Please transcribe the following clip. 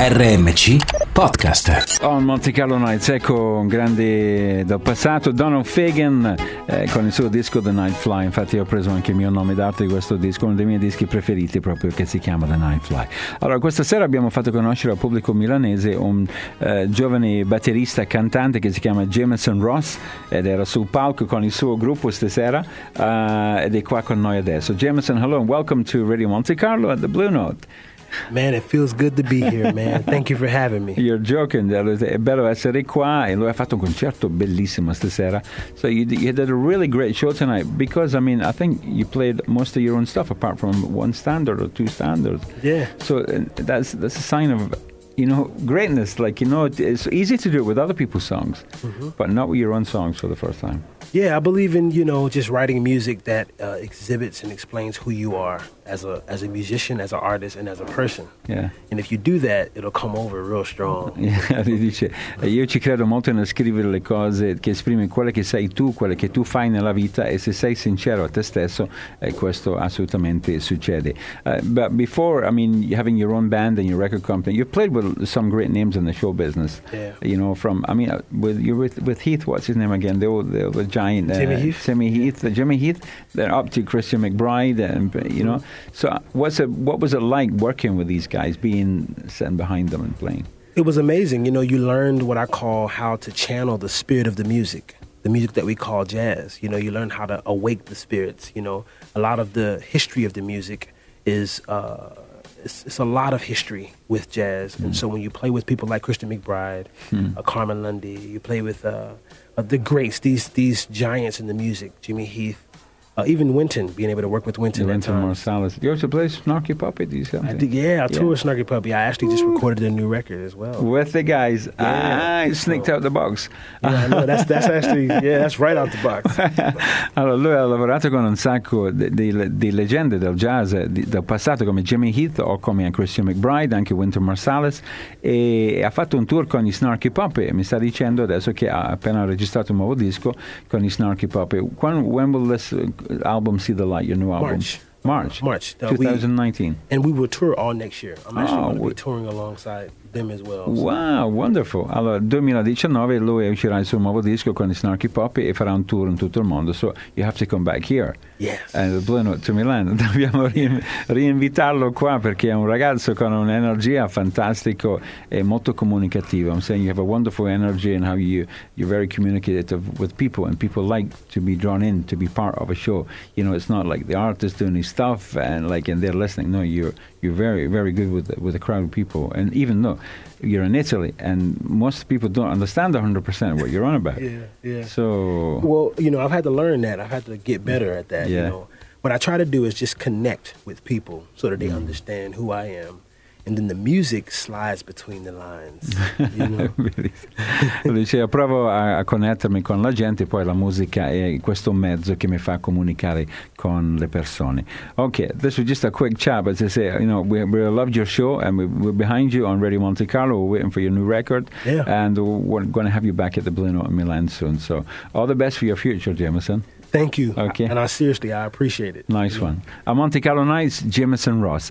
RMC Podcast. On Monte Carlo Nights, ecco un grande del passato, Donald Fagan eh, con il suo disco The Night Fly. Infatti, ho preso anche il mio nome d'arte di questo disco, uno dei miei dischi preferiti, proprio che si chiama The Night Fly. Allora, questa sera abbiamo fatto conoscere al pubblico milanese un eh, giovane batterista cantante che si chiama Jameson Ross ed era sul palco con il suo gruppo stasera uh, ed è qua con noi adesso. Jameson, hello and welcome to Radio Monte Carlo at the Blue Note. Man, it feels good to be here, man. Thank you for having me. You're joking. È bello essere qua e lui ha fatto un concerto bellissimo stasera. So you, you did a really great show tonight because, I mean, I think you played most of your own stuff apart from one standard or two standards. Yeah. So uh, that's, that's a sign of you know, greatness. Like, you know, it's easy to do it with other people's songs, mm-hmm. but not with your own songs for the first time. Yeah, I believe in, you know, just writing music that uh, exhibits and explains who you are as a as a musician, as an artist, and as a person. Yeah. And if you do that, it'll come over real strong. Yeah, dice, io ci credo molto nel scrivere le cose che esprime quelle che sei tu, quelle che tu fai nella vita e se sei sincero a te stesso, eh, questo assolutamente succede. Uh, but before, I mean, having your own band and your record company, you played with some great names in the show business. Yeah. You know, from, I mean, uh, with you're with, with Heath, what's his name again? The old, the, the giant. Jimmy Heath. Jimmy Heath. Jimmy Heath. Then up to Christian McBride, and you know. So, what's it? What was it like working with these guys, being sitting behind them and playing? It was amazing. You know, you learned what I call how to channel the spirit of the music, the music that we call jazz. You know, you learn how to awake the spirits. You know, a lot of the history of the music is. Uh, it's, it's, a lot of history with jazz, mm. and so when you play with people like Christian McBride, mm. uh, Carmen Lundy, you play with uh, uh, the greats, these these giants in the music, Jimmy Heath, uh, even Wynton, being able to work with Wynton. Wynton Marsalis. You also play Snarky Puppy, do you I did, yeah, I toured. Snarky Puppy. I actually just recorded a new record as well. With the guys. Yeah. Ah, sneaked so, out the box. Yeah, no, that's, that's actually, yeah, that's right out the box. allora, lui ha lavorato con un sacco di, di, di leggende del jazz di, del passato come Jimmy Heath o come Christian McBride, anche Wynton Marsalis, e ha fatto un tour con i Snarky Puppy. Mi sta dicendo adesso che ha appena registrato un nuovo disco con i Snarky Puppy. When, when will this album see the light? Your new album? March. March. March. 2019. We, and we will tour all next year. I'm actually oh, going to be touring alongside them as well. So. Wow, wonderful. Allora, 2019 lui uscirà il suo nuovo disco con i Snarky Poppy e farà un tour in tutto il mondo. So you have to come back here. Yes. And Blue to Milan. Dobbiamo ri- rinvitarlo qua perché è un ragazzo con un'energia fantastica e molto comunicativa. I'm saying you have a wonderful energy and how you, you're very communicative with people and people like to be drawn in to be part of a show. You know, it's not like the artist doing his stuff and like and they're listening. No, you're you're very very good with with a crowd of people. And even though you're in Italy and most people don't understand 100% what you're on about. yeah, yeah. So well, you know, I've had to learn that. I've had to get better at that. Yeah. You know, what I try to do is just connect with people so that they mm. understand who I am and then the music slides between the lines. You know? Dice, provo a, a, connettermi con la gente, poi la musica è questo mezzo che mi fa comunicare con le persone. Ok, this was just a quick chat, but to say, you know, we, we loved your show and we, we're behind you on Radio Monte Carlo. We're waiting for your new record. Yeah. And we're going to have you back at the Blue Note in Milan soon. So all the best for your future, Jamison. Thank you. Okay. And I seriously, I appreciate it. Nice yeah. one. A Monte Carlo Nights, Jamison Ross.